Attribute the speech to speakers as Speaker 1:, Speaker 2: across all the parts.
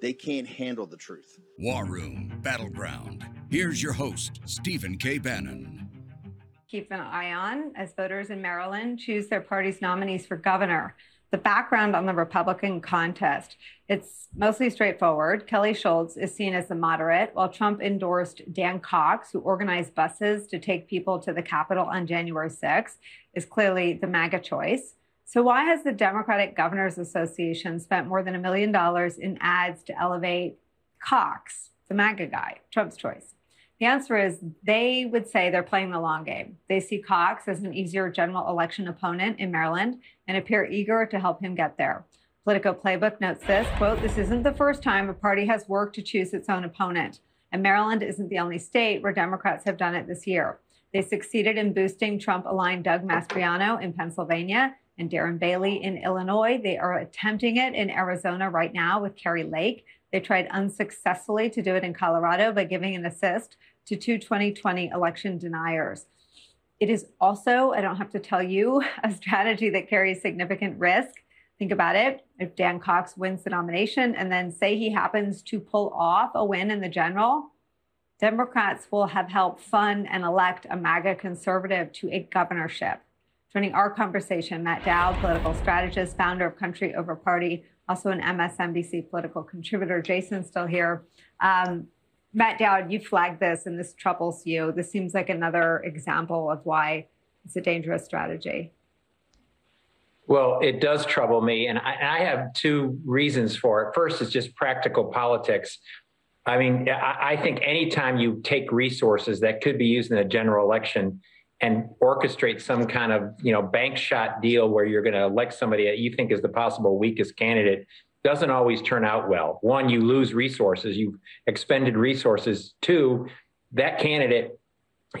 Speaker 1: they can't handle the truth.
Speaker 2: War Room Battleground. Here's your host, Stephen K. Bannon
Speaker 3: keep an eye on as voters in Maryland choose their party's nominees for governor. The background on the Republican contest. It's mostly straightforward. Kelly Schulz is seen as the moderate, while Trump endorsed Dan Cox, who organized buses to take people to the Capitol on January 6th, is clearly the MAGA choice. So, why has the Democratic Governors Association spent more than a million dollars in ads to elevate Cox, the MAGA guy, Trump's choice? The answer is they would say they're playing the long game. They see Cox as an easier general election opponent in Maryland and appear eager to help him get there. Politico Playbook notes this quote, this isn't the first time a party has worked to choose its own opponent. And Maryland isn't the only state where Democrats have done it this year. They succeeded in boosting Trump aligned Doug Mastriano in Pennsylvania and Darren Bailey in Illinois. They are attempting it in Arizona right now with Kari Lake. They tried unsuccessfully to do it in Colorado by giving an assist to two 2020 election deniers. It is also, I don't have to tell you, a strategy that carries significant risk. Think about it. If Dan Cox wins the nomination and then say he happens to pull off a win in the general, Democrats will have helped fund and elect a MAGA conservative to a governorship. Joining our conversation, Matt Dowd, political strategist, founder of Country Over Party, also an MSNBC political contributor. Jason's still here. Um, Matt Dowd, you flagged this and this troubles you. This seems like another example of why it's a dangerous strategy.
Speaker 4: Well, it does trouble me. And I, I have two reasons for it. First is just practical politics. I mean, I, I think anytime you take resources that could be used in a general election and orchestrate some kind of you know bank shot deal where you're going to elect somebody that you think is the possible weakest candidate doesn't always turn out well. One, you lose resources, you've expended resources. Two, that candidate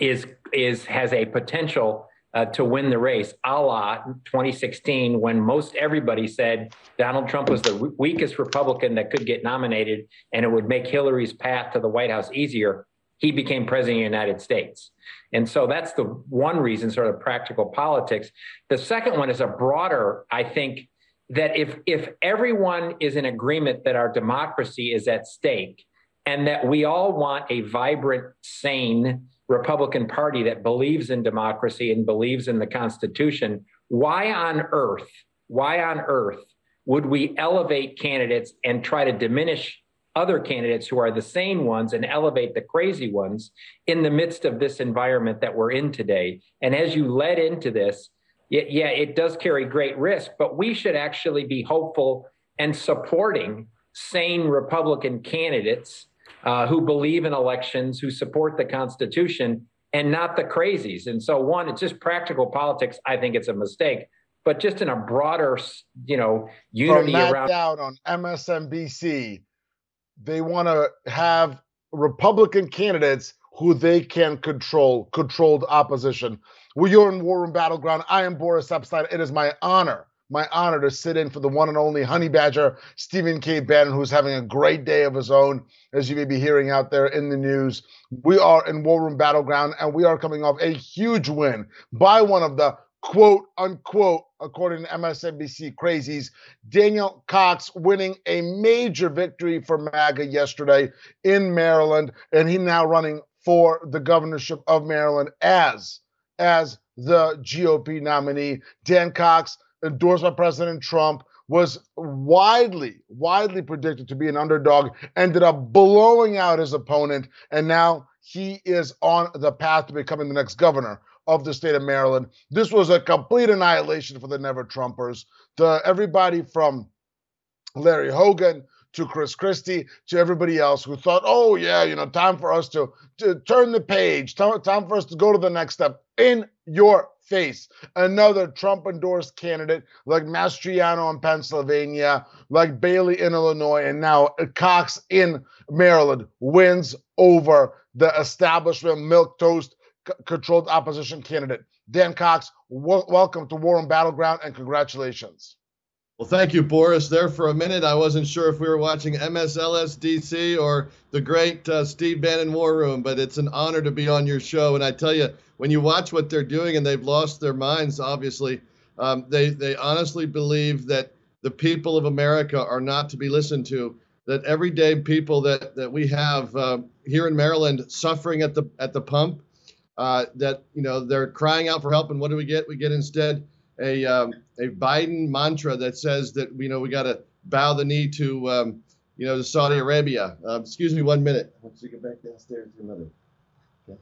Speaker 4: is is has a potential uh, to win the race, a la 2016, when most everybody said Donald Trump was the weakest Republican that could get nominated, and it would make Hillary's path to the White House easier. He became president of the United States. And so that's the one reason, sort of practical politics. The second one is a broader, I think, that if if everyone is in agreement that our democracy is at stake and that we all want a vibrant, sane Republican Party that believes in democracy and believes in the Constitution, why on earth, why on earth would we elevate candidates and try to diminish other candidates who are the sane ones and elevate the crazy ones in the midst of this environment that we're in today? And as you led into this, yeah, it does carry great risk, but we should actually be hopeful and supporting sane Republican candidates uh, who believe in elections, who support the Constitution, and not the crazies. And so, one, it's just practical politics. I think it's a mistake, but just in a broader, you know, unity
Speaker 5: From Matt
Speaker 4: around.
Speaker 5: Dowd on MSNBC, they want to have Republican candidates who they can control, controlled opposition. We are in War Room Battleground. I am Boris Epshteyn. It is my honor, my honor to sit in for the one and only Honey Badger, Stephen K. Bannon, who's having a great day of his own, as you may be hearing out there in the news. We are in War Room Battleground, and we are coming off a huge win by one of the quote unquote, according to MSNBC crazies, Daniel Cox winning a major victory for MAGA yesterday in Maryland, and he now running for the governorship of Maryland as as the GOP nominee. Dan Cox, endorsed by President Trump, was widely, widely predicted to be an underdog, ended up blowing out his opponent, and now he is on the path to becoming the next governor of the state of Maryland. This was a complete annihilation for the Never Trumpers. Everybody from Larry Hogan to Chris Christie, to everybody else who thought, oh, yeah, you know, time for us to, to turn the page, time, time for us to go to the next step. In your face. Another Trump endorsed candidate like Mastriano in Pennsylvania, like Bailey in Illinois, and now Cox in Maryland wins over the establishment milk toast controlled opposition candidate. Dan Cox, w- welcome to War Room Battleground and congratulations.
Speaker 6: Well, thank you, Boris. There for a minute, I wasn't sure if we were watching MSLSDC or the great uh, Steve Bannon War Room, but it's an honor to be on your show. And I tell you, when you watch what they're doing, and they've lost their minds, obviously, um, they they honestly believe that the people of America are not to be listened to. That everyday people that that we have uh, here in Maryland suffering at the at the pump, uh, that you know they're crying out for help, and what do we get? We get instead a um, a Biden mantra that says that you know we got to bow the knee to um, you know to Saudi Arabia. Um, excuse me one minute. I want you to get back downstairs for a minute. Okay.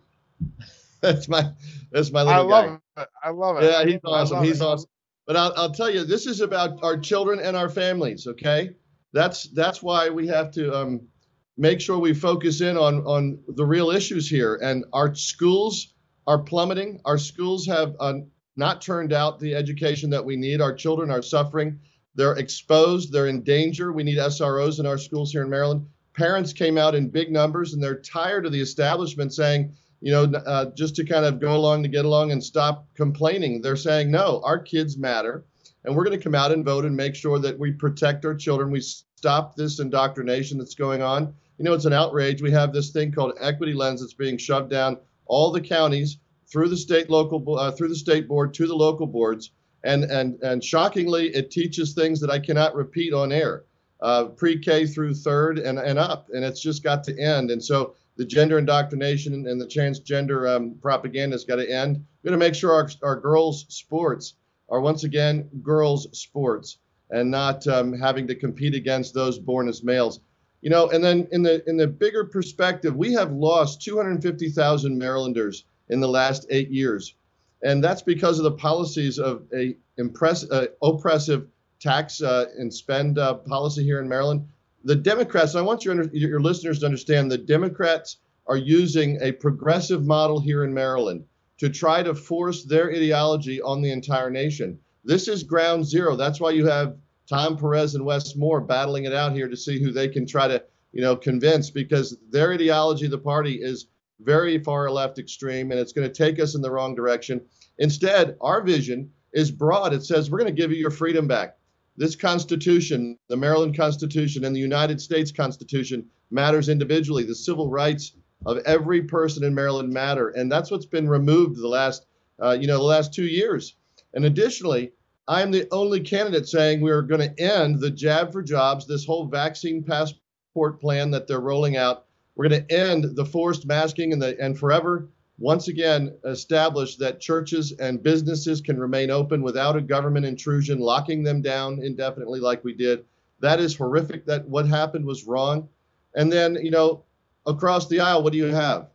Speaker 6: that's my that's my little
Speaker 5: I love
Speaker 6: guy.
Speaker 5: it. I love it.
Speaker 6: Yeah, he's awesome. He's
Speaker 5: it.
Speaker 6: awesome. But I'll, I'll tell you, this is about our children and our families. Okay, that's that's why we have to um, make sure we focus in on on the real issues here. And our schools are plummeting. Our schools have uh, not turned out the education that we need. Our children are suffering. They're exposed. They're in danger. We need SROs in our schools here in Maryland. Parents came out in big numbers, and they're tired of the establishment saying, you know, uh, just to kind of go along to get along and stop complaining. They're saying, no, our kids matter. And we're going to come out and vote and make sure that we protect our children. We stop this indoctrination that's going on. You know, it's an outrage. We have this thing called equity lens that's being shoved down all the counties through the state local uh, through the state board to the local boards and and and shockingly it teaches things that i cannot repeat on air uh, pre-k through third and, and up and it's just got to end and so the gender indoctrination and the transgender um, propaganda has got to end we're going to make sure our, our girls sports are once again girls sports and not um, having to compete against those born as males you know and then in the in the bigger perspective we have lost 250000 marylanders in the last eight years. And that's because of the policies of a impress, uh, oppressive tax uh, and spend uh, policy here in Maryland. The Democrats, I want your, your listeners to understand, the Democrats are using a progressive model here in Maryland to try to force their ideology on the entire nation. This is ground zero. That's why you have Tom Perez and Wes Moore battling it out here to see who they can try to, you know, convince because their ideology the party is very far left extreme, and it's going to take us in the wrong direction. Instead, our vision is broad. It says we're going to give you your freedom back. This Constitution, the Maryland Constitution, and the United States Constitution matters individually. The civil rights of every person in Maryland matter, and that's what's been removed the last, uh, you know, the last two years. And additionally, I'm the only candidate saying we are going to end the jab for jobs, this whole vaccine passport plan that they're rolling out we're going to end the forced masking and, the, and forever, once again, establish that churches and businesses can remain open without a government intrusion, locking them down indefinitely like we did. That is horrific. That what happened was wrong. And then, you know, across the aisle, what do you have?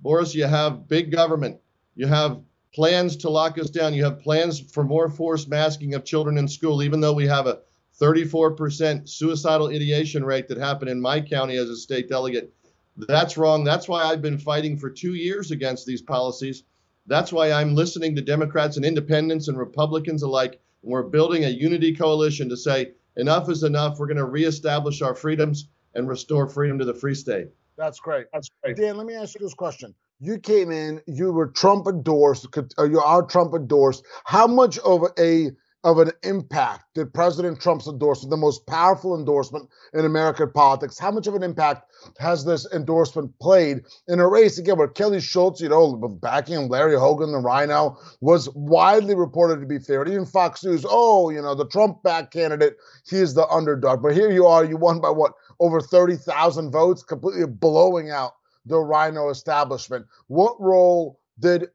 Speaker 6: Boris, you have big government. You have plans to lock us down. You have plans for more forced masking of children in school, even though we have a 34% suicidal ideation rate that happened in my county as a state delegate. That's wrong. That's why I've been fighting for two years against these policies. That's why I'm listening to Democrats and independents and Republicans alike. And we're building a unity coalition to say enough is enough. We're going to reestablish our freedoms and restore freedom to the free state.
Speaker 5: That's great. That's great. Dan, let me ask you this question. You came in, you were Trump endorsed, uh, you are Trump endorsed. How much of a of an impact did President Trump's endorsement, the most powerful endorsement in American politics, how much of an impact has this endorsement played in a race again where Kelly Schulz, you know, backing Larry Hogan, the Rhino, was widely reported to be favored. Even Fox News, oh, you know, the Trump back candidate, he is the underdog. But here you are, you won by what, over 30,000 votes, completely blowing out the Rhino establishment. What role did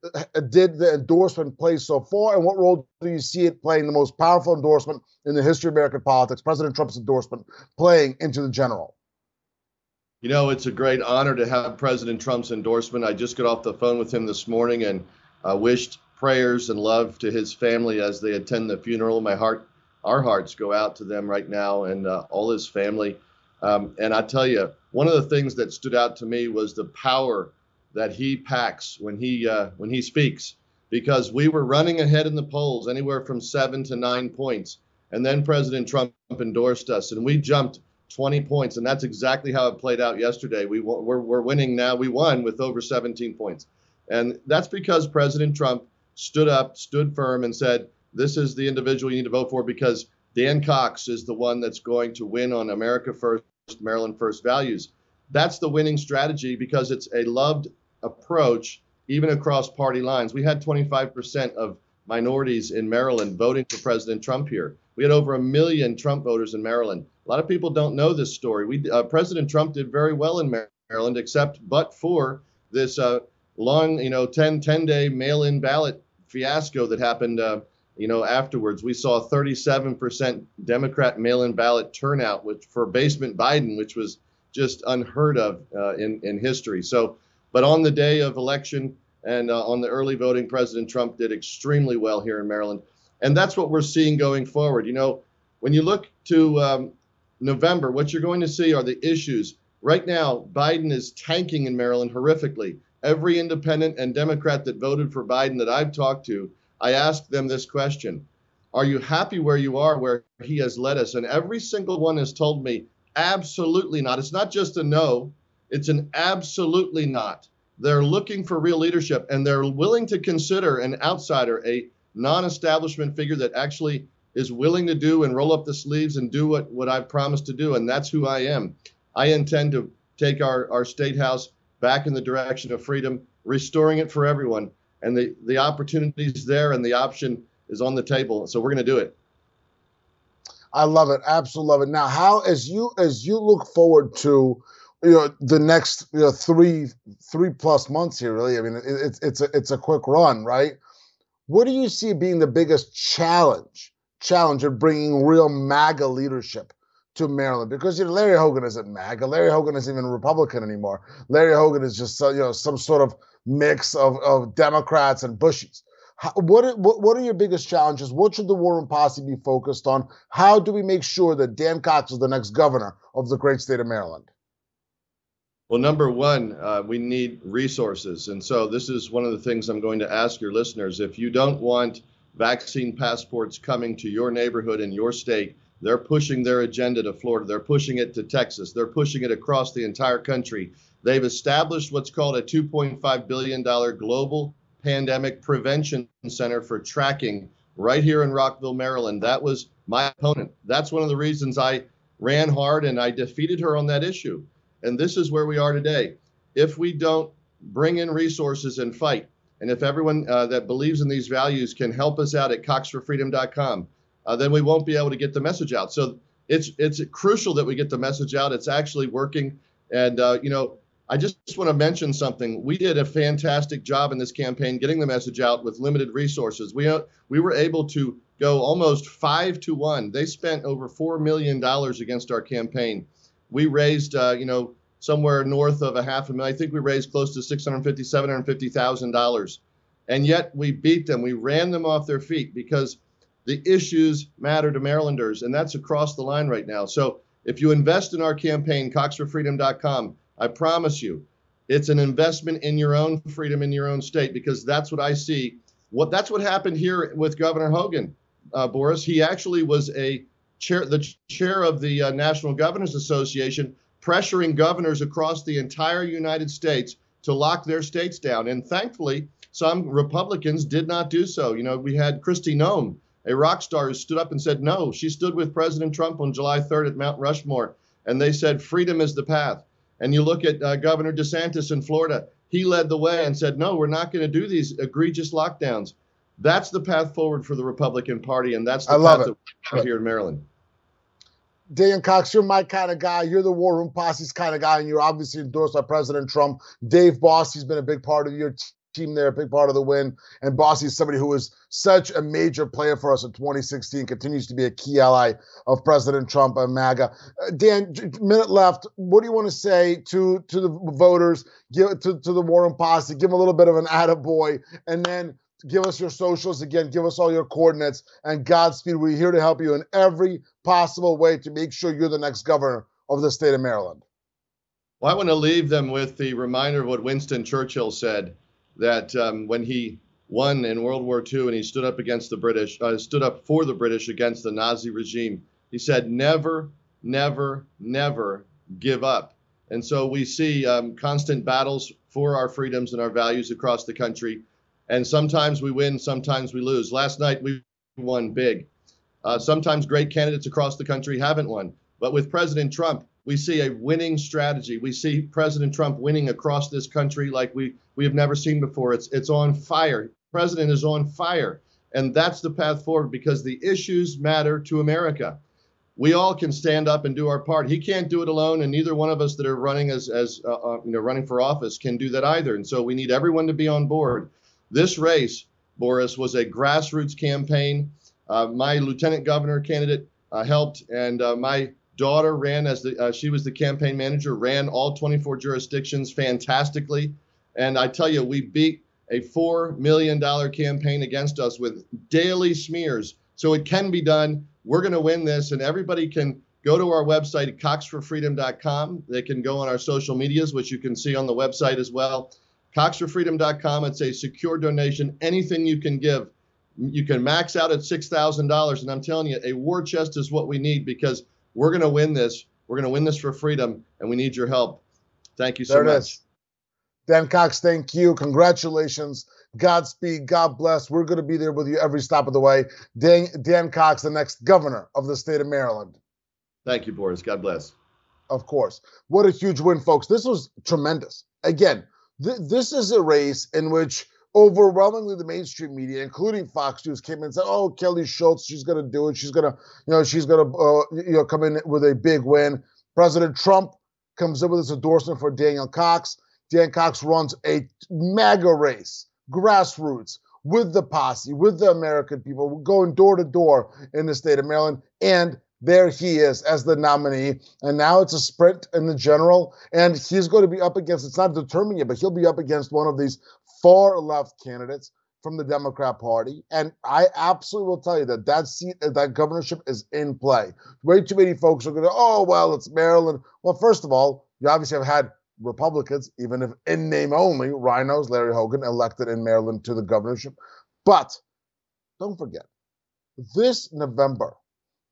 Speaker 5: did the endorsement play so far, and what role do you see it playing the most powerful endorsement in the history of American politics, President Trump's endorsement, playing into the general?
Speaker 6: You know, it's a great honor to have President Trump's endorsement. I just got off the phone with him this morning and uh, wished prayers and love to his family as they attend the funeral. My heart, our hearts go out to them right now and uh, all his family. Um, and I tell you, one of the things that stood out to me was the power that he packs when he uh, when he speaks. because we were running ahead in the polls anywhere from seven to nine points. And then President Trump endorsed us, and we jumped 20 points. And that's exactly how it played out yesterday. We, we're, we're winning now. We won with over 17 points. And that's because President Trump stood up, stood firm, and said, This is the individual you need to vote for because Dan Cox is the one that's going to win on America First, Maryland First values. That's the winning strategy because it's a loved approach, even across party lines. We had 25% of minorities in Maryland voting for President Trump here. We had over a million Trump voters in Maryland. A lot of people don't know this story. We, uh, President Trump did very well in Maryland, except but for this uh, long, you know, 10, 10 day mail in ballot fiasco that happened, uh, you know, afterwards. We saw 37% Democrat mail in ballot turnout which, for basement Biden, which was just unheard of uh, in, in history. So, but on the day of election and uh, on the early voting, President Trump did extremely well here in Maryland. And that's what we're seeing going forward. You know, when you look to um, November, what you're going to see are the issues. Right now, Biden is tanking in Maryland horrifically. Every independent and Democrat that voted for Biden that I've talked to, I asked them this question Are you happy where you are, where he has led us? And every single one has told me, absolutely not. It's not just a no, it's an absolutely not. They're looking for real leadership and they're willing to consider an outsider, a non establishment figure that actually is willing to do and roll up the sleeves and do what, what I've promised to do. And that's who I am. I intend to take our, our state house back in the direction of freedom, restoring it for everyone. And the, the opportunity is there and the option is on the table. So we're going to do it.
Speaker 5: I love it. Absolutely love it. Now, how as you as you look forward to you know the next you know three three plus months here really i mean it, it's it's a it's a quick run right what do you see being the biggest challenge challenge of bringing real maga leadership to Maryland because you know Larry Hogan isn't MAGA. Larry Hogan isn't even Republican anymore. Larry Hogan is just uh, you know some sort of mix of, of Democrats and Bushies. How, what, are, what are your biggest challenges? What should the War Room Posse be focused on? How do we make sure that Dan Cox is the next governor of the great state of Maryland?
Speaker 6: Well, number one, uh, we need resources, and so this is one of the things I'm going to ask your listeners. If you don't want vaccine passports coming to your neighborhood in your state they're pushing their agenda to Florida. They're pushing it to Texas. They're pushing it across the entire country. They've established what's called a $2.5 billion global pandemic prevention center for tracking right here in Rockville, Maryland. That was my opponent. That's one of the reasons I ran hard and I defeated her on that issue. And this is where we are today. If we don't bring in resources and fight, and if everyone uh, that believes in these values can help us out at coxforfreedom.com, uh, then we won't be able to get the message out. So it's it's crucial that we get the message out. It's actually working, and uh, you know. I just want to mention something. We did a fantastic job in this campaign getting the message out with limited resources. We we were able to go almost five to one. They spent over four million dollars against our campaign. We raised, uh, you know, somewhere north of a half a million. I think we raised close to 650, 750 thousand dollars, and yet we beat them. We ran them off their feet because the issues matter to Marylanders, and that's across the line right now. So if you invest in our campaign, coxforfreedom.com, I promise you, it's an investment in your own freedom in your own state because that's what I see. What that's what happened here with Governor Hogan, uh, Boris. He actually was a chair, the chair of the uh, National Governors Association, pressuring governors across the entire United States to lock their states down. And thankfully, some Republicans did not do so. You know, we had Kristi Noem a rock star who stood up and said no. She stood with President Trump on July 3rd at Mount Rushmore, and they said freedom is the path. And you look at uh, Governor DeSantis in Florida, he led the way and said, no, we're not going to do these egregious lockdowns. That's the path forward for the Republican Party, and that's the
Speaker 5: I love
Speaker 6: path
Speaker 5: it.
Speaker 6: that we have here in Maryland.
Speaker 5: Dan Cox, you're my kind of guy. You're the War Room Posse's kind of guy, and you're obviously endorsed by President Trump. Dave Bossie, he's been a big part of your team there, a big part of the win. And Bossie is somebody who was such a major player for us in 2016, continues to be a key ally of President Trump and MAGA. Uh, Dan, minute left. What do you want to say to to the voters? Give to, to the War Room Posse. Give them a little bit of an attaboy, and then give us your socials again. Give us all your coordinates. And Godspeed. We're here to help you in every possible way to make sure you're the next governor of the state of Maryland.
Speaker 6: Well, I want to leave them with the reminder of what Winston Churchill said that um, when he won in World War II, and he stood up against the British, uh, stood up for the British against the Nazi regime. He said, "Never, never, never give up." And so we see um, constant battles for our freedoms and our values across the country. And sometimes we win, sometimes we lose. Last night we won big. Uh, sometimes great candidates across the country haven't won. But with President Trump, we see a winning strategy. We see President Trump winning across this country like we, we have never seen before. It's, it's on fire. President is on fire. And that's the path forward because the issues matter to America we all can stand up and do our part. He can't do it alone, and neither one of us that are running as as uh, uh, you know running for office can do that either. And so we need everyone to be on board. This race, Boris, was a grassroots campaign. Uh, my lieutenant governor candidate uh, helped, and uh, my daughter ran as the uh, she was the campaign manager, ran all 24 jurisdictions fantastically. And I tell you, we beat a four million dollar campaign against us with daily smears. So it can be done we're going to win this, and everybody can go to our website coxforfreedom.com. They can go on our social medias, which you can see on the website as well. Coxforfreedom.com. It's a secure donation. Anything you can give, you can max out at six thousand dollars. And I'm telling you, a war chest is what we need because we're going to win this. We're going to win this for freedom, and we need your help. Thank you so
Speaker 5: there
Speaker 6: much.
Speaker 5: Is. Dan Cox, thank you. Congratulations. Godspeed. God bless. We're going to be there with you every stop of the way. Dan, Dan Cox, the next governor of the state of Maryland.
Speaker 6: Thank you, Boris. God bless.
Speaker 5: Of course. What a huge win, folks. This was tremendous. Again, th- this is a race in which overwhelmingly the mainstream media, including Fox News, came in and said, "Oh, Kelly Schulz, she's going to do it. She's going to, you know, she's going to, uh, you know, come in with a big win." President Trump comes in with his endorsement for Daniel Cox. Dan Cox runs a MAGA race grassroots with the posse, with the American people, going door to door in the state of Maryland. And there he is as the nominee. And now it's a sprint in the general. And he's going to be up against, it's not determined yet, but he'll be up against one of these far left candidates from the Democrat Party. And I absolutely will tell you that that seat, uh, that governorship is in play. Way too many folks are going to, oh, well, it's Maryland. Well, first of all, you obviously have had Republicans, even if in name only, rhinos, Larry Hogan, elected in Maryland to the governorship. But don't forget, this November,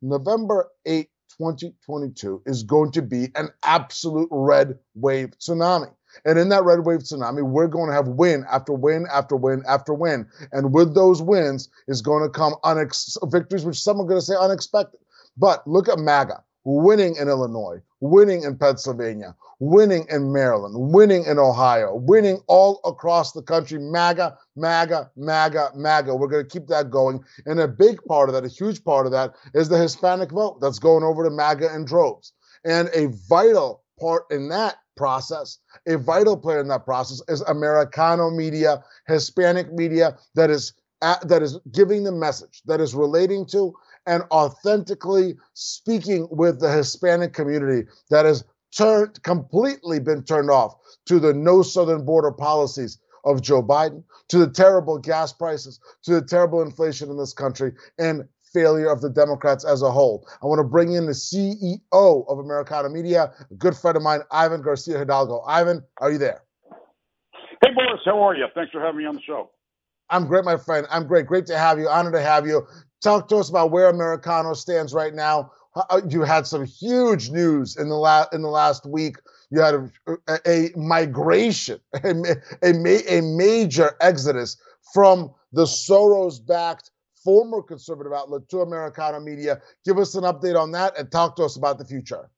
Speaker 5: November 8, 2022, is going to be an absolute red wave tsunami. And in that red wave tsunami, we're going to have win after win after win after win. And with those wins is going to come unex- victories, which some are going to say unexpected. But look at MAGA winning in Illinois, winning in Pennsylvania, winning in Maryland, winning in Ohio, winning all across the country. MAGA, MAGA, MAGA, MAGA. We're going to keep that going. And a big part of that, a huge part of that, is the Hispanic vote that's going over to MAGA in droves. And a vital part in that process, a vital player in that process is Americano media, Hispanic media that is at, that is giving the message, that is relating to and authentically speaking with the Hispanic community that has turned completely been turned off to the no southern border policies of Joe Biden, to the terrible gas prices, to the terrible inflation in this country, and failure of the Democrats as a whole. I want to bring in the CEO of Americano Media, a good friend of mine, Ivan Garcia Hidalgo. Ivan, are you there?
Speaker 7: Hey, Boris, how are you? Thanks for having me on the show.
Speaker 5: I'm great, my friend. I'm great. Great to have you. Honored to have you. Talk to us about where Americano stands right now. Uh, you had some huge news in the last in the last week. You had a, a migration, a, a, a major exodus from the Soros-backed former conservative outlet to Americano Media. Give us an update on that and talk to us about the future.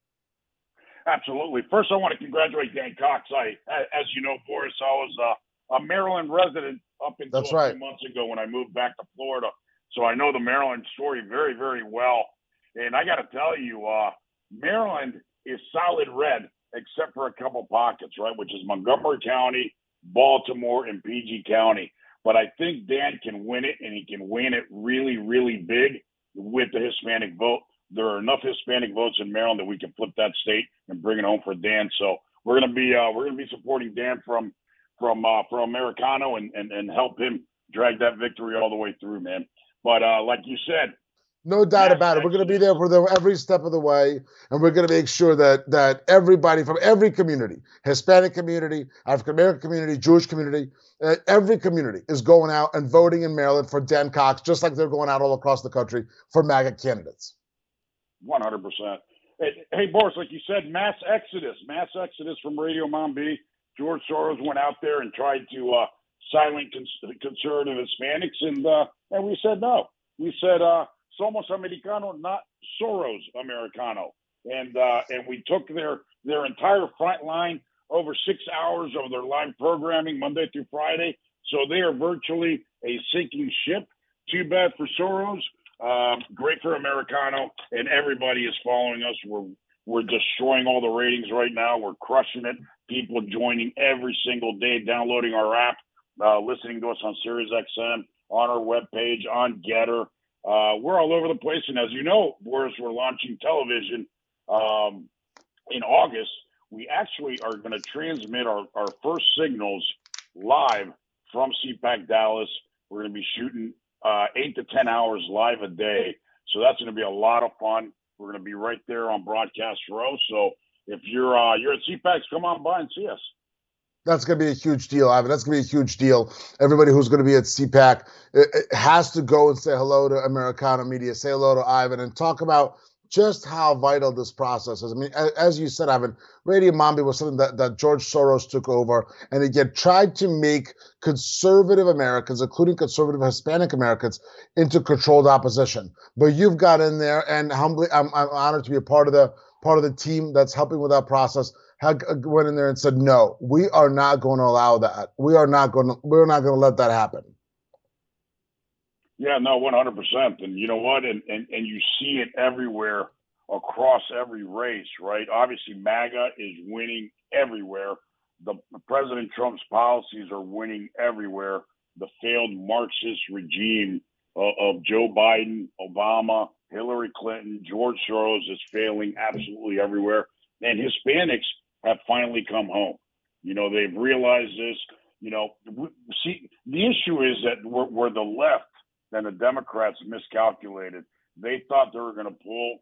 Speaker 7: Absolutely. First, I want to congratulate Dan Cox. I, as you know, Boris, I was a, a Maryland resident up until
Speaker 5: That's right.
Speaker 7: a few months ago when I moved back to Florida. So I know the Maryland story very, very well. And I got to tell you, uh, Maryland is solid red, except for a couple pockets, right? Which is Montgomery County, Baltimore, and PG County. But I think Dan can win it, and he can win it really, really big with the Hispanic vote. There are enough Hispanic votes in Maryland that we can flip that state and bring it home for Dan. So we're gonna be uh, we're gonna be supporting Dan from from uh, from Americano and, and and help him drag that victory all the way through, man. But uh, like you said,
Speaker 5: No doubt about it. We're going to be there for them every step of the way, and we're going to make sure that that everybody from every community, Hispanic community, African American community, Jewish community, uh, every community is going out and voting in Maryland for Dan Cox, just like they're going out all across the country for MAGA candidates.
Speaker 7: One hundred percent. Hey, Boris, like you said, mass exodus, mass exodus from Radio Mambi. George Soros went out there and tried to uh, silent cons- conservative Hispanics, and uh, and we said no. We said uh, somos americano, not Soros americano, and uh, and we took their their entire front line over six hours of their live programming Monday through Friday. So they are virtually a sinking ship. Too bad for Soros. Um, great for Americano, and everybody is following us. We're we're destroying all the ratings right now. We're crushing it. People joining every single day, downloading our app, uh, listening to us on Sirius XM, on our webpage, on Gettr. Uh, we're all over the place. And as you know, Boris, we're launching television um, in August. We actually are going to transmit our, our first signals live from CPAC Dallas. We're going to be shooting uh, eight to 10 hours live a day. So that's going to be a lot of fun. We're going to be right there on Broadcast Row. So if you're uh, you're at CPAC, come on by and see us.
Speaker 5: That's going to be a huge deal, Ivan. That's going to be a huge deal. Everybody who's going to be at CPAC it, it has to go and say hello to Americano Media, say hello to Ivan, and talk about just how vital this process is. I mean, as you said, Ivan, Radio Mambi was something that, that George Soros took over, and again tried to make conservative Americans, including conservative Hispanic Americans, into controlled opposition. But you've got in there, and humbly, I'm, I'm honored to be a part of the part of the team that's helping with that process uh, went in there and said, "No, we are not going to allow that. We are not going to. We're not going to let that happen."
Speaker 7: Yeah, no, one hundred percent. And you know what? And, and and you see it everywhere across every race, right? Obviously, MAGA is winning everywhere. The President Trump's policies are winning everywhere. The failed Marxist regime of, of Joe Biden, Obama, Hillary Clinton, George Soros is failing absolutely everywhere. And Hispanics have finally come home. You know, they've realized this. You know, see, the issue is that we're, we're the left and the Democrats miscalculated. They thought they were going to pull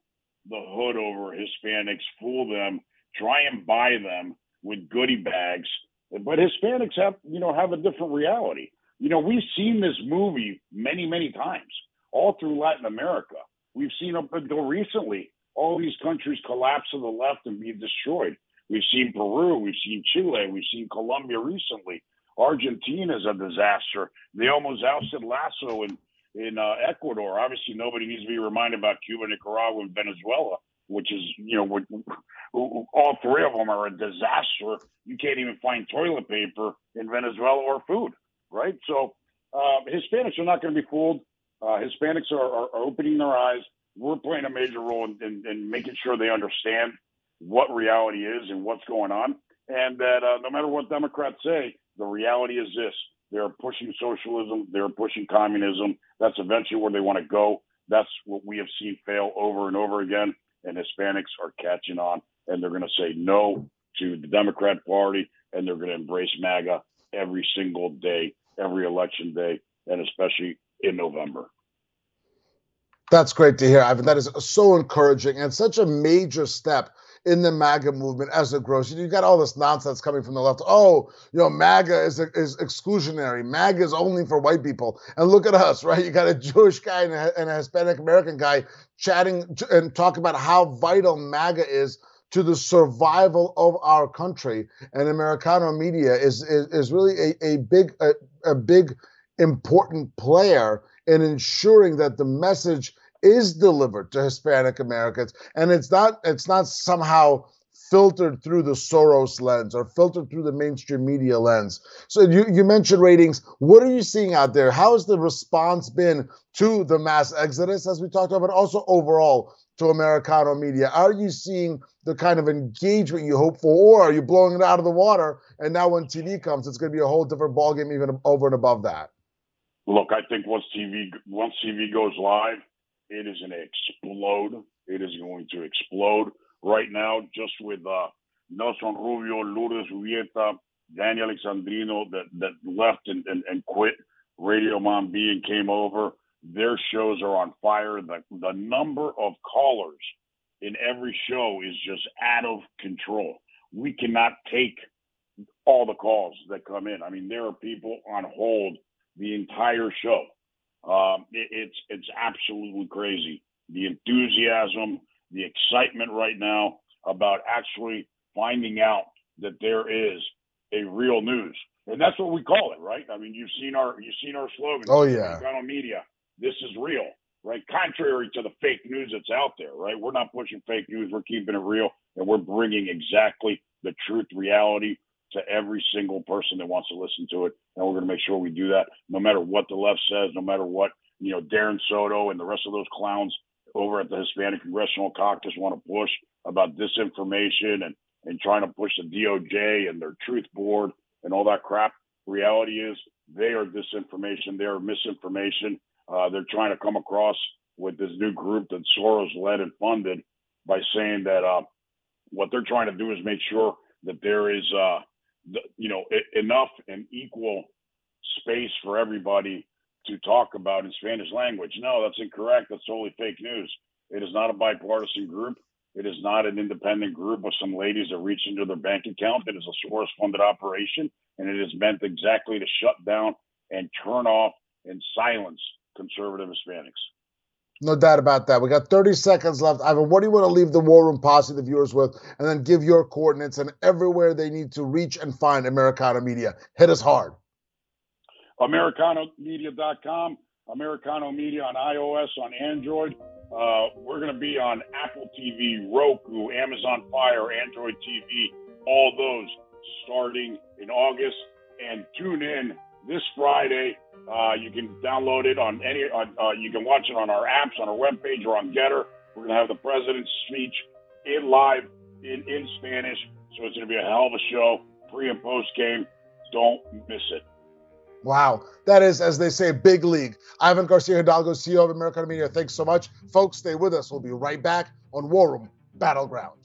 Speaker 7: the hood over Hispanics, fool them, try and buy them with goodie bags. But Hispanics have, you know, have a different reality. You know, we've seen this movie many, many times all through Latin America. We've seen up until recently all these countries collapse to the left and be destroyed. We've seen Peru, we've seen Chile, we've seen Colombia recently. Argentina is a disaster. They almost ousted Lasso in in uh, Ecuador. Obviously, nobody needs to be reminded about Cuba, Nicaragua, and Venezuela, which is you know all three of them are a disaster. You can't even find toilet paper in Venezuela or food, right? So uh, Hispanics are not going to be fooled. Uh, Hispanics are, are, opening their eyes. We're playing a major role in, in, in making sure they understand what reality is and what's going on. And that uh, no matter what Democrats say, the reality is this they're pushing socialism, they're pushing communism. That's eventually where they want to go. That's what we have seen fail over and over again. And Hispanics are catching on and they're going to say no to the Democrat Party and they're going to embrace MAGA every single day, every election day, and especially in November.
Speaker 5: That's great to hear, Ivan. That is so encouraging and such a major step in the MAGA movement as it grows. You got all this nonsense coming from the left. Oh, you know, MAGA is is exclusionary. MAGA is only for white people. And look at us, right? You got a Jewish guy and a, and a Hispanic American guy chatting and talking about how vital MAGA is to the survival of our country. And Americano media is is, is really a, a big a, a big important player in ensuring that the message is delivered to Hispanic Americans, and it's not it's not somehow filtered through the Soros lens or filtered through the mainstream media lens. So you, you mentioned ratings. What are you seeing out there? How has the response been to the mass exodus, as we talked about, but also overall to Americano media? Are you seeing the kind of engagement you hope for, or are you blowing it out of the water? And now when TV comes, it's going to be a whole different ballgame, even over and above that.
Speaker 7: Look, I think once TV once TV goes live, it is going to explode. It is going to explode right now, just with uh, Nelson Rubio, Lourdes Ubieta, Danny Alexandrino that, that left and, and, and quit Radio Mambi and came over. Their shows are on fire. The, the number of callers in every show is just out of control. We cannot take all the calls that come in. I mean, there are people on hold the entire show. Um, it, it's it's absolutely crazy. The enthusiasm, the excitement right now about actually finding out that there is a real news, and that's what we call it, right? I mean, you've seen our you've seen our slogan.
Speaker 5: Oh yeah,
Speaker 7: on media. This is real, right? Contrary to the fake news that's out there, right? We're not pushing fake news. We're keeping it real, and we're bringing exactly the truth, reality to every single person that wants to listen to it. And we're going to make sure we do that no matter what the left says, no matter what, you know, Darren Soto and the rest of those clowns over at the Hispanic Congressional Caucus want to push about disinformation and, and trying to push the DOJ and their truth board and all that crap. Reality is they are disinformation, they are misinformation. Uh, they're trying to come across with this new group that Soros led and funded by saying that uh, what they're trying to do is make sure that there is, uh, the, you know, enough and equal space for everybody to talk about in Spanish language. No, that's incorrect. That's totally fake news. It is not a bipartisan group. It is not an independent group of some ladies that reach into their bank account. It is a Soros funded operation, and it is meant exactly to shut down and turn off and silence conservative Hispanics.
Speaker 5: No doubt about that. We got 30 seconds left. Ivan, what do you want to leave the War Room posse, the viewers, with? And then give your coordinates and everywhere they need to reach and find Americano Media. Hit us hard.
Speaker 7: AmericanoMedia.com, Americano Media on iOS, on Android. Uh, we're going to be on Apple TV, Roku, Amazon Fire, Android TV, all those starting in August. And tune in this Friday. Uh, you can download it on any. Uh, you can watch it on our apps, on our webpage, or on Gettr. We're going to have the president's speech in live in in Spanish, so it's going to be a hell of a show, pre and post game. Don't miss it.
Speaker 5: Wow. That is, as they say, big league. Ivan Garcia Hidalgo, CEO of Americano Media. Thanks so much. Folks, stay with us. We'll be right back on War Room Battleground.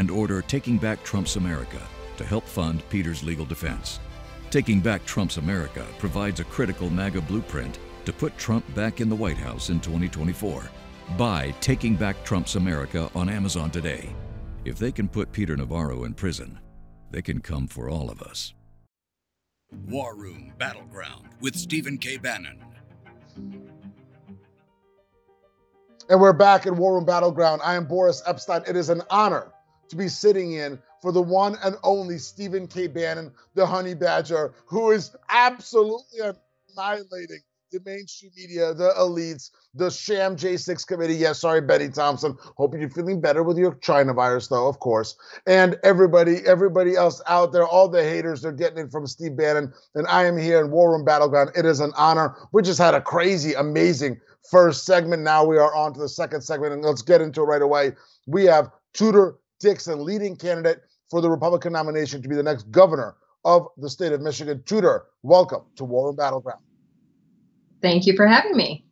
Speaker 2: and order Taking Back Trump's America to help fund Peter's legal defense. Taking Back Trump's America provides a critical MAGA blueprint to put Trump back in the White House in 2024. Buy Taking Back Trump's America on Amazon today. If they can put Peter Navarro in prison, they can come for all of us.
Speaker 8: War Room Battleground with Stephen K. Bannon.
Speaker 5: And we're back in War Room Battleground. I am Boris Epshteyn. It is an honor to be sitting in for the one and only Stephen K. Bannon, the honey badger, who is absolutely annihilating the mainstream media, the elites, the sham J6 committee. Yes, sorry, Bennie Thompson. Hope you're feeling better with your China virus, though, of course. And everybody, everybody else out there, all the haters, they're getting it from Steve Bannon. And I am here in War Room Battleground. It is an honor. We just had a crazy, amazing first segment. Now we are on to the second segment, and let's get into it right away. We have Tudor Dixon, leading candidate for the Republican nomination to be the next governor of the state of Michigan. Tudor, welcome to War Room Battleground.
Speaker 9: Thank you for having me.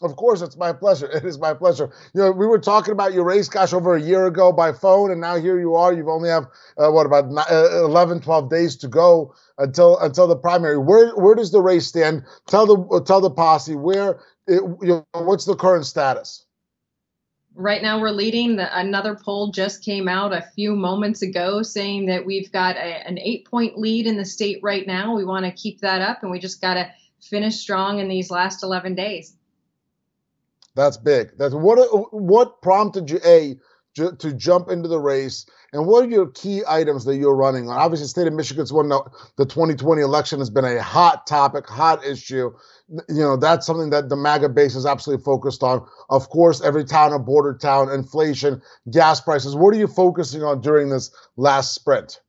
Speaker 5: Of course, it's my pleasure. It is my pleasure. You know, we were talking about your race, gosh, over a year ago by phone, and now here you are. You've only have uh, what about uh, 11, 12 days to go until until the primary. Where where does the race stand? Tell the tell the posse where it, you know, what's the current status.
Speaker 9: Right now, we're leading. The, another poll just came out a few moments ago saying that we've got a, an eight point lead in the state right now. We want to keep that up, and we just got to finish strong in these last 11 days.
Speaker 5: That's big. That's what what prompted you a to jump into the race, and what are your key items that you're running on? Obviously, state of Michigan's one. The 2020 election has been a hot topic, hot issue. You know that's something that the MAGA base is absolutely focused on. Of course, every town a border town, inflation, gas prices. What are you focusing on during this last sprint?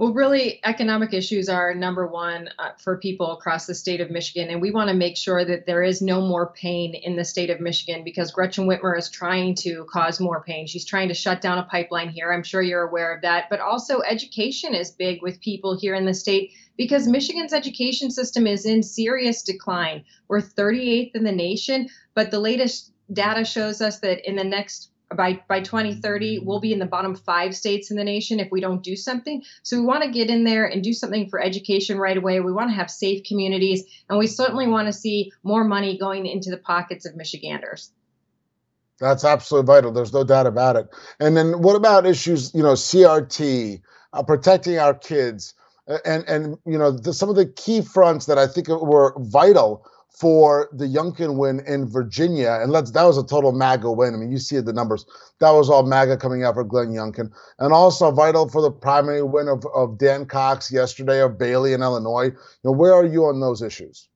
Speaker 9: Well, really, economic issues are number one uh, for people across the state of Michigan. And we want to make sure that there is no more pain in the state of Michigan because Gretchen Whitmer is trying to cause more pain. She's trying to shut down a pipeline here. I'm sure you're aware of that. But also, education is big with people here in the state because Michigan's education system is in serious decline. We're 38th in the nation, but the latest data shows us that in the next by by 2030 we'll be in the bottom five states in the nation if we don't do something. So we want to get in there and do something for education right away. We want to have safe communities and we certainly want to see more money going into the pockets of michiganders.
Speaker 5: That's absolutely vital. There's no doubt about it. And then what about issues you know crt uh, protecting our kids? And and you know the, some of the key fronts that i think were vital for the Youngkin win in Virginia, and let's that was a total MAGA win. I mean, you see the numbers. That was all MAGA coming out for Glenn Youngkin, and also vital for the primary win of, of Dan Cox yesterday of Bailey in Illinois. You know, where are you on those issues?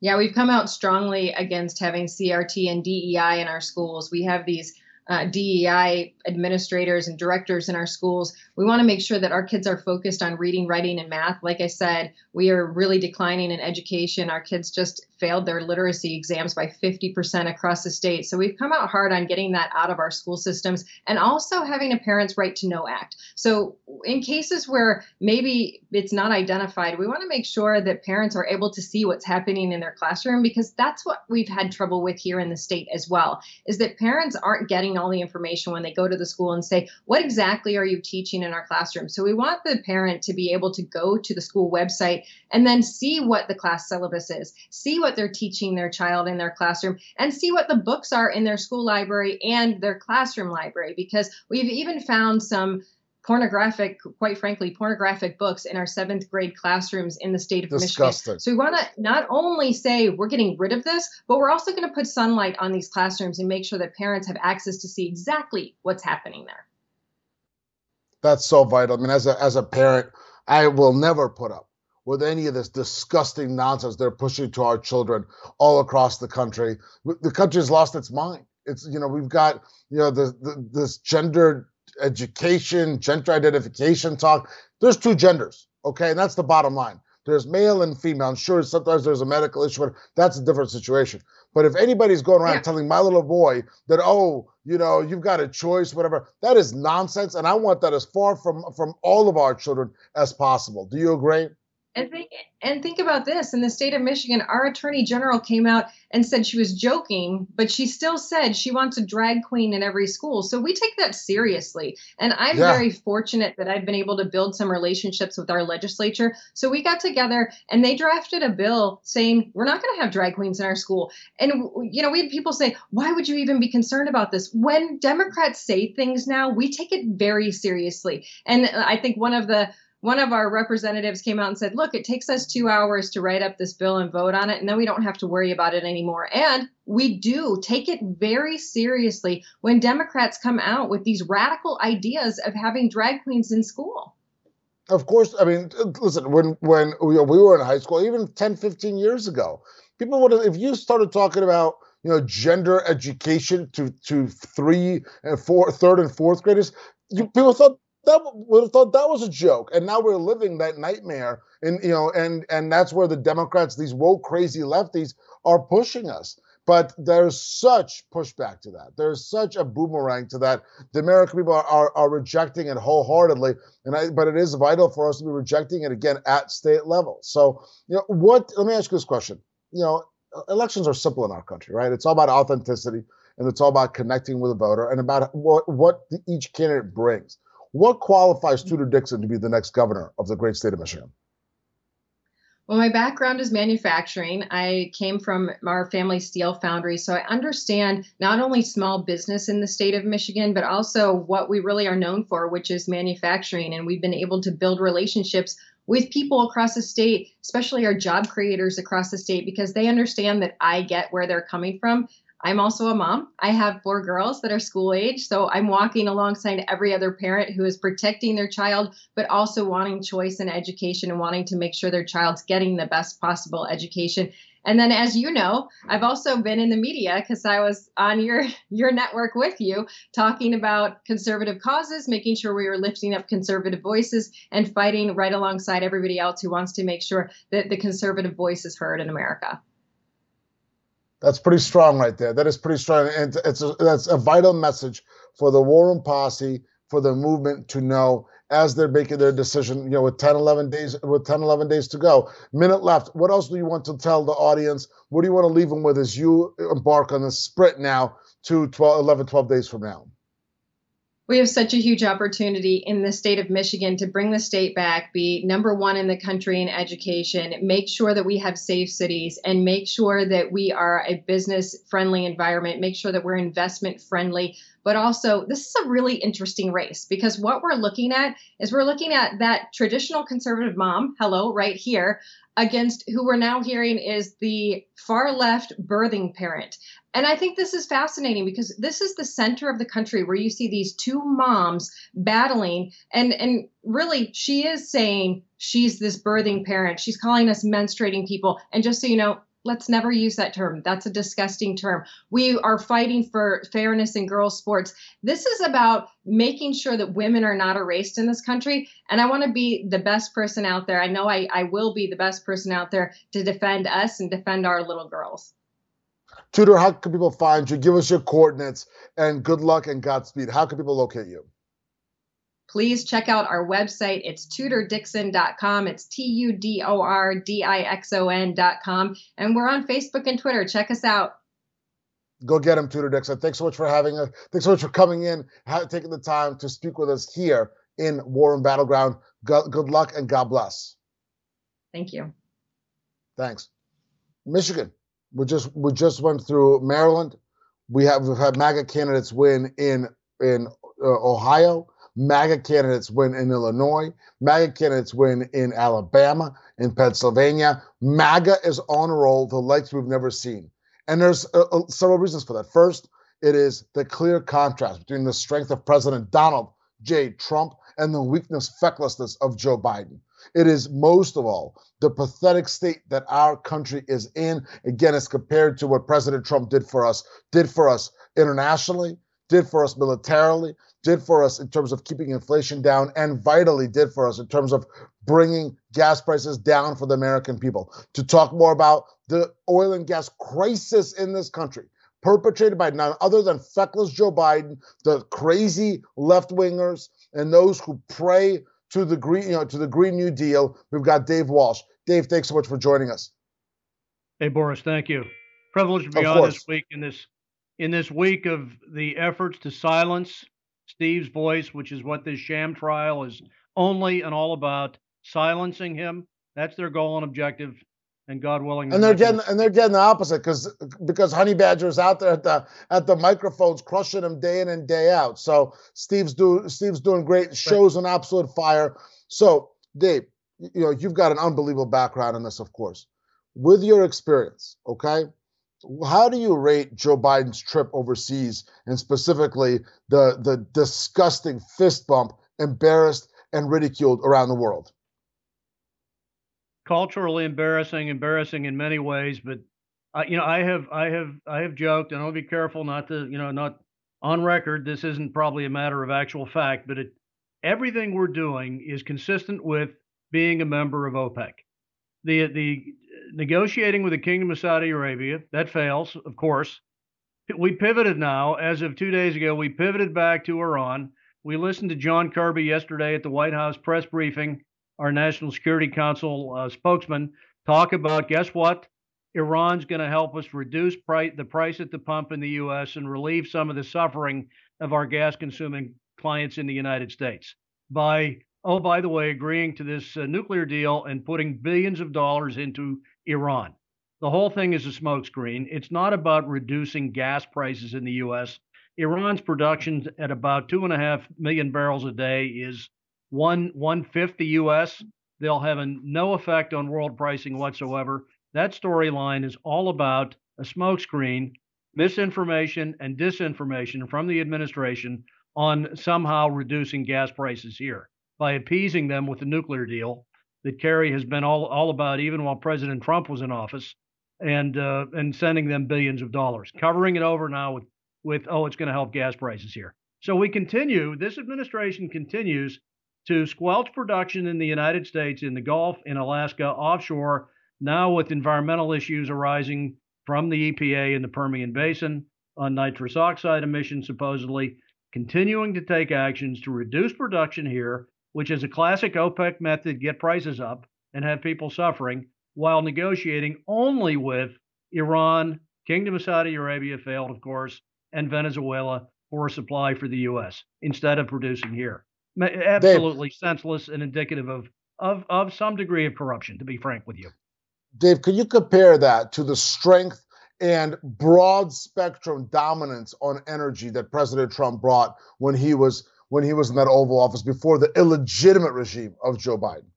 Speaker 9: Yeah, we've come out strongly against having CRT and DEI in our schools. We have these uh, DEI administrators and directors in our schools. We want to make sure that our kids are focused on reading, writing, and math. Like I said, we are really declining in education. Our kids just failed their literacy exams by 50% across the state. So we've come out hard on getting that out of our school systems and also having a Parents' Right to Know Act. So in cases where maybe it's not identified, we want to make sure that parents are able to see what's happening in their classroom because that's what we've had trouble with here in the state as well, is that parents aren't getting all the information when they go to the school and say, what exactly are you teaching in our classroom? So we want the parent to be able to go to the school website and then see what the class syllabus is, see what they're teaching their child in their classroom, and see what the books are in their school library and their classroom library. Because we've even found some pornographic, quite frankly, pornographic books in our seventh grade classrooms in the state of Disgusting. Michigan. So we want to not only say we're getting rid of this, but we're also going to put sunlight on these classrooms and make sure that parents have access to see exactly what's happening there.
Speaker 5: That's so vital. I mean, as a as a parent, I will never put up with any of this disgusting nonsense they're pushing to our children all across the country. The country's lost its mind. It's you know we've got you know the, the this gender education, gender identification talk. There's two genders, okay, and that's the bottom line. There's male and female. I'm sure sometimes there's a medical issue, but that's a different situation. But if anybody's going around yeah. telling my little boy that, oh, you know, you've got a choice, whatever, that is nonsense. And I want that as far from from all of our children as possible. Do you agree?
Speaker 9: And think and think about this. In the state of Michigan, our attorney general came out and said she was joking, but she still said she wants a drag queen in every school. So we take that seriously. And I'm yeah. very fortunate that I've been able to build some relationships with our legislature. So we got together and they drafted a bill saying we're not going to have drag queens in our school. And you know, we had people say, "Why would you even be concerned about this?" When Democrats say things now, we take it very seriously. And I think one of the one of our representatives came out and said, look, it takes us two hours to write up this bill and vote on it, and then we don't have to worry about it anymore. And we do take it very seriously when Democrats come out with these radical ideas of having drag queens in school.
Speaker 5: Of course, I mean, listen, when when we were in high school, even 10, 15 years ago, people would have, if you started talking about you know gender education to to three and four third and fourth graders you, people thought that would have thought that was a joke and now we're living that nightmare and you know and and that's where the democrats these woke crazy lefties are pushing us. But there's such pushback to that. There's such a boomerang to that. The american people are, are, are rejecting it wholeheartedly and I, but it is vital for us to be rejecting it again at state level. So you know what let me ask you this question. You know elections are simple in our country right? It's all about authenticity and it's all about connecting with a voter and about what what each candidate brings what qualifies Tudor Dixon to be the next governor of the great state of Michigan?
Speaker 9: Well, my background is manufacturing. I came from our family steel foundry, so I understand not only small business in the state of Michigan, but also what we really are known for, which is manufacturing. And we've been able to build relationships with people across the state, especially our job creators across the state, because they understand that I get where they're coming from. I'm also a mom. I have four girls that are school age. So I'm walking alongside every other parent who is protecting their child, but also wanting choice in education and wanting to make sure their child's getting the best possible education. And then, as you know, I've also been in the media because I was on your your network with you, talking about conservative causes, making sure we were lifting up conservative voices, and fighting right alongside everybody else who wants to make sure that the conservative voice is heard in America.
Speaker 5: That's pretty strong right there. That is pretty strong, and it's a, that's a vital message for the War Room Posse, for the movement to know as they're making their decision. You know, with 10, 11 days, with 10, 11 days to go, minute left. What else do you want to tell the audience? What do you want to leave them with as you embark on this sprint now to 12, 11, 12 days from now?
Speaker 9: We have such a huge opportunity in the state of Michigan to bring the state back, be number one in the country in education, make sure that we have safe cities, and make sure that we are a business friendly environment, make sure that we're investment friendly. But also, this is a really interesting race because what we're looking at is we're looking at that traditional conservative mom, hello, right here, against who we're now hearing is the far left birthing parent. And I think this is fascinating because this is the center of the country where you see these two moms battling and and really she is saying she's this birthing parent. She's calling us menstruating people. And just so you know, let's never use that term. That's a disgusting term. We are fighting for fairness in girls' sports. This is about making sure that women are not erased in this country. And I want to be the best person out there. I know I, I will be the best person out there to defend us and defend our little girls.
Speaker 5: Tudor, how can people find you? Give us your coordinates and good luck and Godspeed. How can people locate you?
Speaker 9: Please check out our website. It's tudordixon.com. It's T U D O R D I X O N.com. And we're on Facebook and Twitter. Check us out.
Speaker 5: Go get him, Tudor Dixon. Thanks so much for having us. Thanks so much for coming in, taking the time to speak with us here in War Room Battleground. Good, good luck and God bless.
Speaker 9: Thank you.
Speaker 5: Thanks. Michigan. We just we just went through Maryland. We have we've had MAGA candidates win in in uh, Ohio. MAGA candidates win in Illinois. MAGA candidates win in Alabama, in Pennsylvania. MAGA is on a roll, the likes we've never seen. And there's uh, uh, several reasons for that. First, it is the clear contrast between the strength of President Donald J. Trump and the weakness, fecklessness of Joe Biden. It is most of all the pathetic state that our country is in. Again, as compared to what President Trump did for us, did for us internationally, did for us militarily, did for us in terms of keeping inflation down, and vitally did for us in terms of bringing gas prices down for the American people. To talk more about the oil and gas crisis in this country, perpetrated by none other than feckless Joe Biden, the crazy left wingers, and those who pray to the green, you know, to the Green New Deal. We've got Dave Walsh. Dave, thanks so much for joining us.
Speaker 10: Hey, Boris, thank you. Privileged to be
Speaker 5: Of
Speaker 10: on this week in this in this week of the efforts to silence Steve's voice, which is what this sham trial is only and all about, silencing him. That's their goal and objective. And God willing,
Speaker 5: And they're getting and they're getting the opposite because because Honey Badger's out there at the at the microphones crushing them day in and day out. So Steve's do Steve's doing great. Shows an absolute fire. So Dave, you know you've got an unbelievable background in this, of course. With your experience, okay, how do you rate Joe Biden's trip overseas and specifically the the disgusting fist bump, embarrassed and ridiculed around the world?
Speaker 10: culturally embarrassing, embarrassing in many ways. But you know, I have, I have, I have joked, and I'll be careful not to, you know, not on record. This isn't probably a matter of actual fact, but it, everything we're doing is consistent with being a member of OPEC. The the negotiating with the Kingdom of Saudi Arabia that fails, of course. We pivoted now, as of two days ago, we pivoted back to Iran. We listened to John Kirby yesterday at the White House press briefing our National Security Council uh, spokesman, talk about guess what? Iran's going to help us reduce the price at the pump in the U.S. and relieve some of the suffering of our gas consuming clients in the United States by, oh, by the way, agreeing to this uh, nuclear deal and putting billions of dollars into Iran. The whole thing is a smokescreen. It's not about reducing gas prices in the U.S. Iran's production at about two and a half million barrels a day is one one fifth the U.S. They'll have no effect on world pricing whatsoever. That storyline is all about a smokescreen, misinformation and disinformation from the administration on somehow reducing gas prices here by appeasing them with the nuclear deal that Kerry has been all, all about, even while President Trump was in office, and uh, and sending them billions of dollars, covering it over now with with oh, it's going to help gas prices here. So we continue. This administration continues to squelch production in the United States, in the Gulf, in Alaska, offshore, now with environmental issues arising from the EPA in the Permian Basin on nitrous oxide emissions, supposedly, continuing to take actions to reduce production here, which is a classic OPEC method get prices up and have people suffering, while negotiating only with Iran, Kingdom of Saudi Arabia failed, of course, and Venezuela for a supply for the U.S. instead of producing here absolutely senseless and indicative of, of of some degree of corruption, to be frank with you.
Speaker 5: Dave, can you compare that to the strength and broad spectrum dominance on energy that President Trump brought when he was when he was in that Oval Office before the illegitimate regime of Joe Biden?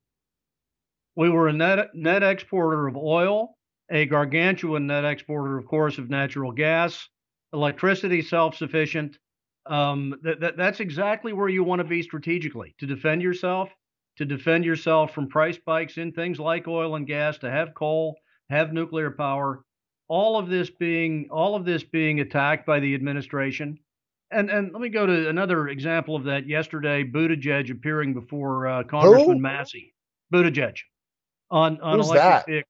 Speaker 10: We were a net net exporter of oil, a gargantuan net exporter, of course, of natural gas, electricity self sufficient. Um, that, that that's exactly where you want to be strategically to defend yourself, to defend yourself from price spikes in things like oil and gas, to have coal, have nuclear power. All of this being all of this being attacked by the administration. And and let me go to another example of that. Yesterday, Buttigieg appearing before uh, Congressman Massie. Buttigieg on on
Speaker 5: Who's that?
Speaker 10: vehicle.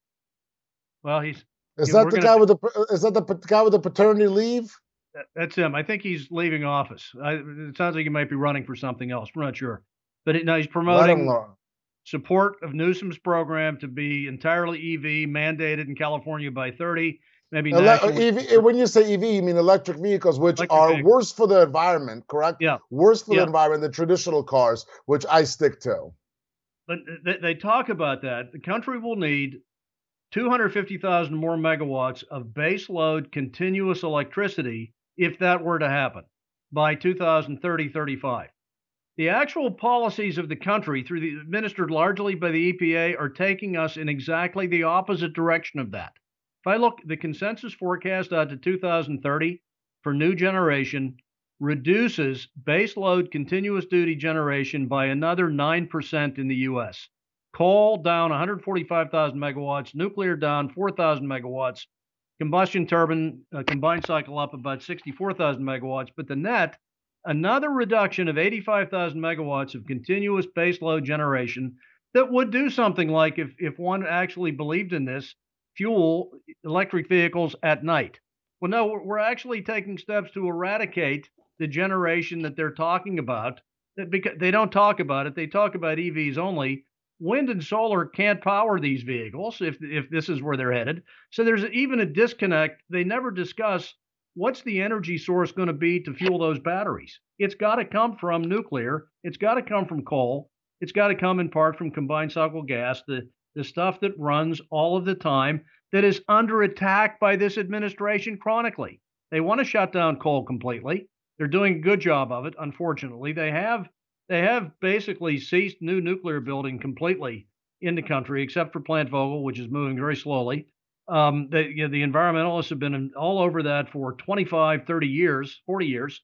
Speaker 10: Well, he's
Speaker 5: Is
Speaker 10: Yeah,
Speaker 5: that the guy with the is that the guy with the paternity leave?
Speaker 10: that- that's him. I think he's leaving office. I, it sounds like he might be running for something else. We're not sure, but it, no, he's promoting support of Newsom's program to be entirely EV mandated in California by 30. Maybe
Speaker 5: Ele- EV, when you say EV, you mean electric vehicles, which
Speaker 10: Electric
Speaker 5: are
Speaker 10: vehicles.
Speaker 5: worse for the environment, correct?
Speaker 10: Yeah.
Speaker 5: Worse for
Speaker 10: Yeah.
Speaker 5: the environment than traditional cars, which I stick to.
Speaker 10: But they, they talk about that. The country will need 250,000 more megawatts of base load continuous electricity if that were to happen by 2030 35. The actual policies of the country, through the administered largely by the EPA, are taking us in exactly the opposite direction of that. If I look the consensus forecast out to 2030 for new generation reduces base load continuous duty generation by another 9% in the US. Coal down 145,000 megawatts, nuclear down 4,000 megawatts, combustion turbine uh, combined cycle up about 64,000 megawatts, but the net another reduction of 85,000 megawatts of continuous baseload generation that would do something like if if one actually believed in this fuel electric vehicles at night. Well, no, we're- actually taking steps to eradicate the generation that they're talking about because they don't talk about it. They talk about EVs only. Wind and solar can't power these vehicles if if this is where they're headed. So there's even a disconnect. They never discuss what's the energy source going to be to fuel those batteries. It's got to come from nuclear. It's got to come from coal. It's got to come in part from combined cycle gas, the the stuff that runs all of the time that is under attack by this administration chronically. They want to shut down coal completely. They're doing a good job of it. Unfortunately, they have they have basically ceased new nuclear building completely in the country, except for Plant Vogtle, which is moving very slowly. Um, the, you know, the environmentalists have been all over that for 25, 30 years, 40 years,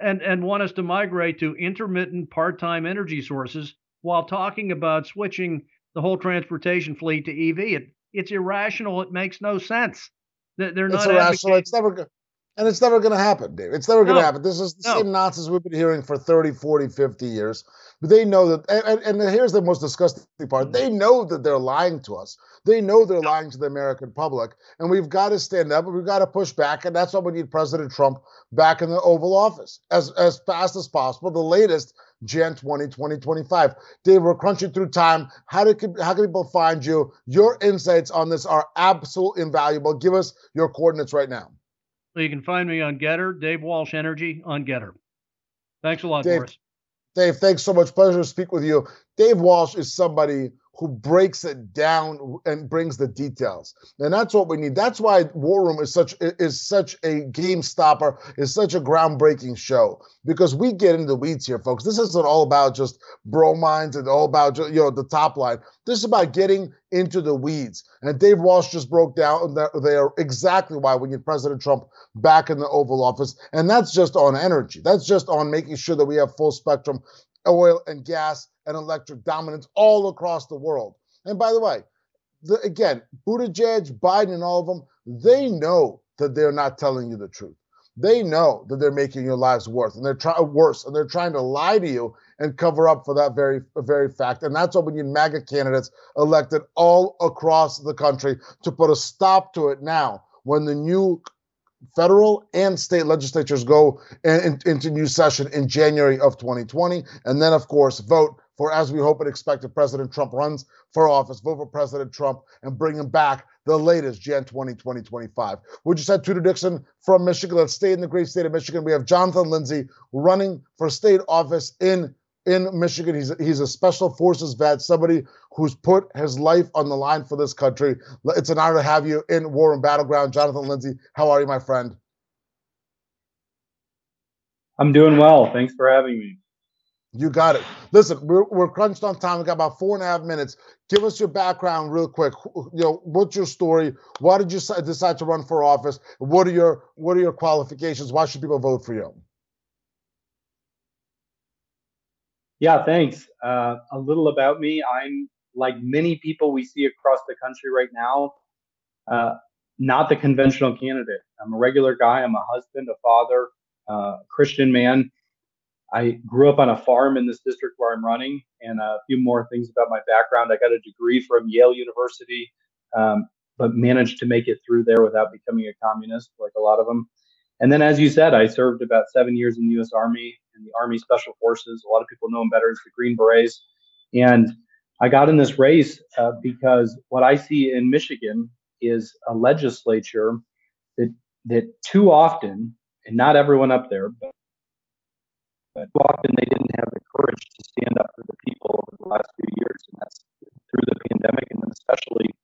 Speaker 10: and, and want us to migrate to intermittent part time energy sources while talking about switching the whole transportation fleet to EV. It, it's irrational. It makes no sense. That they're not
Speaker 5: it's irrational. It's never and it's never going to happen, Dave. It's never going to happen. This is the no. same nonsense we've been hearing for 30, 40, 50 years. But they know that, and, and, and here's the most disgusting part they know that they're lying to us. They know they're lying to the American public. And we've got to stand up and we've got to push back. And that's why we need President Trump back in the Oval Office as, as fast as possible. The latest, Jan 20, 2025. Dave, we're crunching through time. How, do, how can people find you? Your insights on this are absolutely invaluable. Give us your coordinates right now.
Speaker 10: So you can find me on GETTR, Dave Walsh Energy on GETTR. Thanks a lot,
Speaker 5: Dave,
Speaker 10: Boris.
Speaker 5: Dave, thanks so much. Pleasure to speak with you. Dave Walsh is somebody who breaks it down and brings the details. And that's what we need. That's why War Room is such is such a game stopper, is such a groundbreaking show because we get into the weeds here, folks. This isn't all about just bromines and all about you know the top line. This is about getting into the weeds. And Dave Walsh just broke down that they are exactly why we need President Trump back in the Oval Office. And that's just on energy. That's just on making sure that we have full spectrum oil and gas and electric dominance all across the world. And by the way, the, again, Buttigieg, Biden, and all of them, they know that they're not telling you the truth. They know that they're making your lives worse, and they're trying worse, and they're trying to lie to you and cover up for that very very fact. And that's why we need MAGA candidates elected all across the country to put a stop to it now. When the new federal and state legislatures go in, in, into new session in January of 2020, and then of course vote for, as we hope and expect, if President Trump runs for office, vote for President Trump and bring him back the latest Jan 20, 2025. We just had Tudor Dixon from Michigan. Let's stay in the great state of Michigan. We have Jonathan Lindsay running for state office in in Michigan. He's he's a special forces vet, somebody who's put his life on the line for this country. It's an honor to have you in War Room Battleground, Jonathan Lindsay. How are you, my friend?
Speaker 11: I'm doing well. Thanks for having me.
Speaker 5: You got it. Listen, we're, we're crunched on time. We got about four and a half minutes. Give us your background real quick. You know, what's your story? Why did you decide to run for office? What are your What are your qualifications? Why should people vote for you?
Speaker 11: Yeah, thanks. Uh, a little about me. I'm like many people we see across the country right now, uh, not the conventional candidate. I'm a regular guy. I'm a husband, a father, uh, Christian man I grew up on a farm in this district where I'm running, and a few more things about my background. I got a degree from Yale University, um, but managed to make it through there without becoming a communist, like a lot of them. And then, as you said, I served about seven years in the U.S. Army in the Army Special Forces. A lot of people know them better as the Green Berets. And I got in this race uh, because what I see in Michigan is a legislature that that too often, and not everyone up there, but but often they didn't have the courage to stand up for the people over the last few years, and that's through the pandemic, and then especially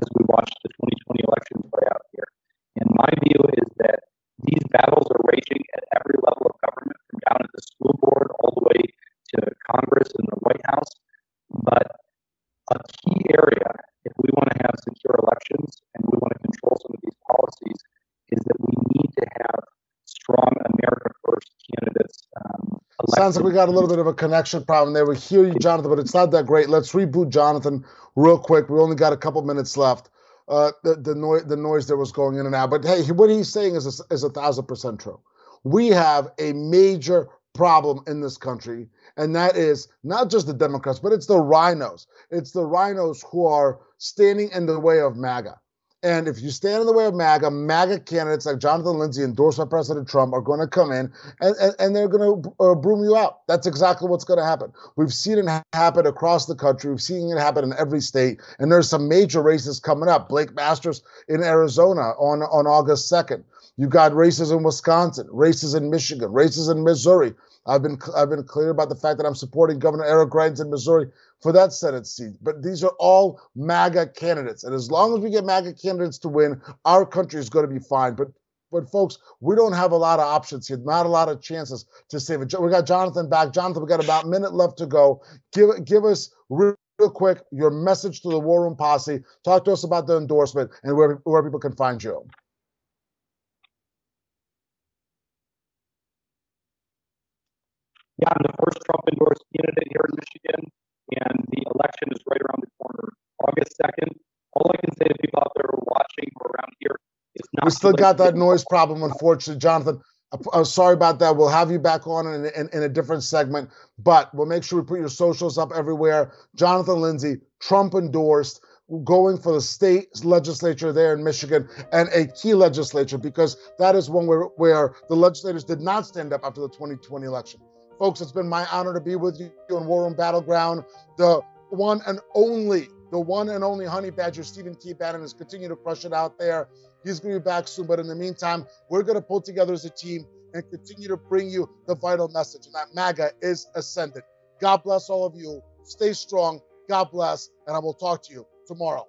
Speaker 11: as we watch the 2020 elections play out here. And my view is that these battles are raging at every level of government, from down at the school board all the way to Congress and the White House. But a key area, if we want to have secure elections and we want to control some of these policies, is that we need to have strong America First candidates. Um,
Speaker 5: Sounds we got a little bit of a connection problem there. We hear you, Jonathan, but it's not that great. Let's reboot Jonathan real quick. We only got a couple minutes left. Uh, the the noise the noise that was going in and out. But hey, what he's saying is a, is a thousand percent true. We have a major problem in this country, and that is not just the Democrats, but it's the RINOs. It's the RINOs who are standing in the way of MAGA. And if you stand in the way of MAGA, MAGA candidates like Jonathan Lindsay, endorsed by President Trump, are going to come in and, and, and they're going to uh, broom you out. That's exactly what's going to happen. We've seen it happen across the country. We've seen it happen in every state. And there's some major races coming up. Blake Masters in Arizona on, on August 2nd. You've got races in Wisconsin, races in Michigan, races in Missouri. I've been I've been clear about the fact that I'm supporting Governor Eric Greitens in Missouri for that Senate seat. But these are all MAGA candidates, and as long as we get MAGA candidates to win, our country is going to be fine. But but folks, we don't have a lot of options here, not a lot of chances to save it. We got Jonathan back. Jonathan, we got about a minute left to go. Give give us real, quick your message to the War Room Posse. Talk to us about the endorsement and where where people can find you.
Speaker 11: Yeah, I'm the first Trump endorsed candidate here in Michigan, and the election is right around the corner, August 2nd. All I can say to people out there watching or around here is not.
Speaker 5: We still got that noise problem, unfortunately, Jonathan. I'm sorry about that. We'll have you back on in, in, in, a different segment, but we'll make sure we put your socials up everywhere. Jonathan Lindsay, Trump endorsed, going for the state legislature there in Michigan and a key legislature because that is one where, where the legislators did not stand up after the 2020 election. Folks, it's been my honor to be with you in War Room Battleground. The one and only, the one and only honey badger, Stephen T. Bannon, is continuing to crush it out there. He's going to be back soon. But in the meantime, we're going to pull together as a team and continue to bring you the vital message. And that MAGA is ascendant. God bless all of you. Stay strong. God bless. And I will talk to you tomorrow.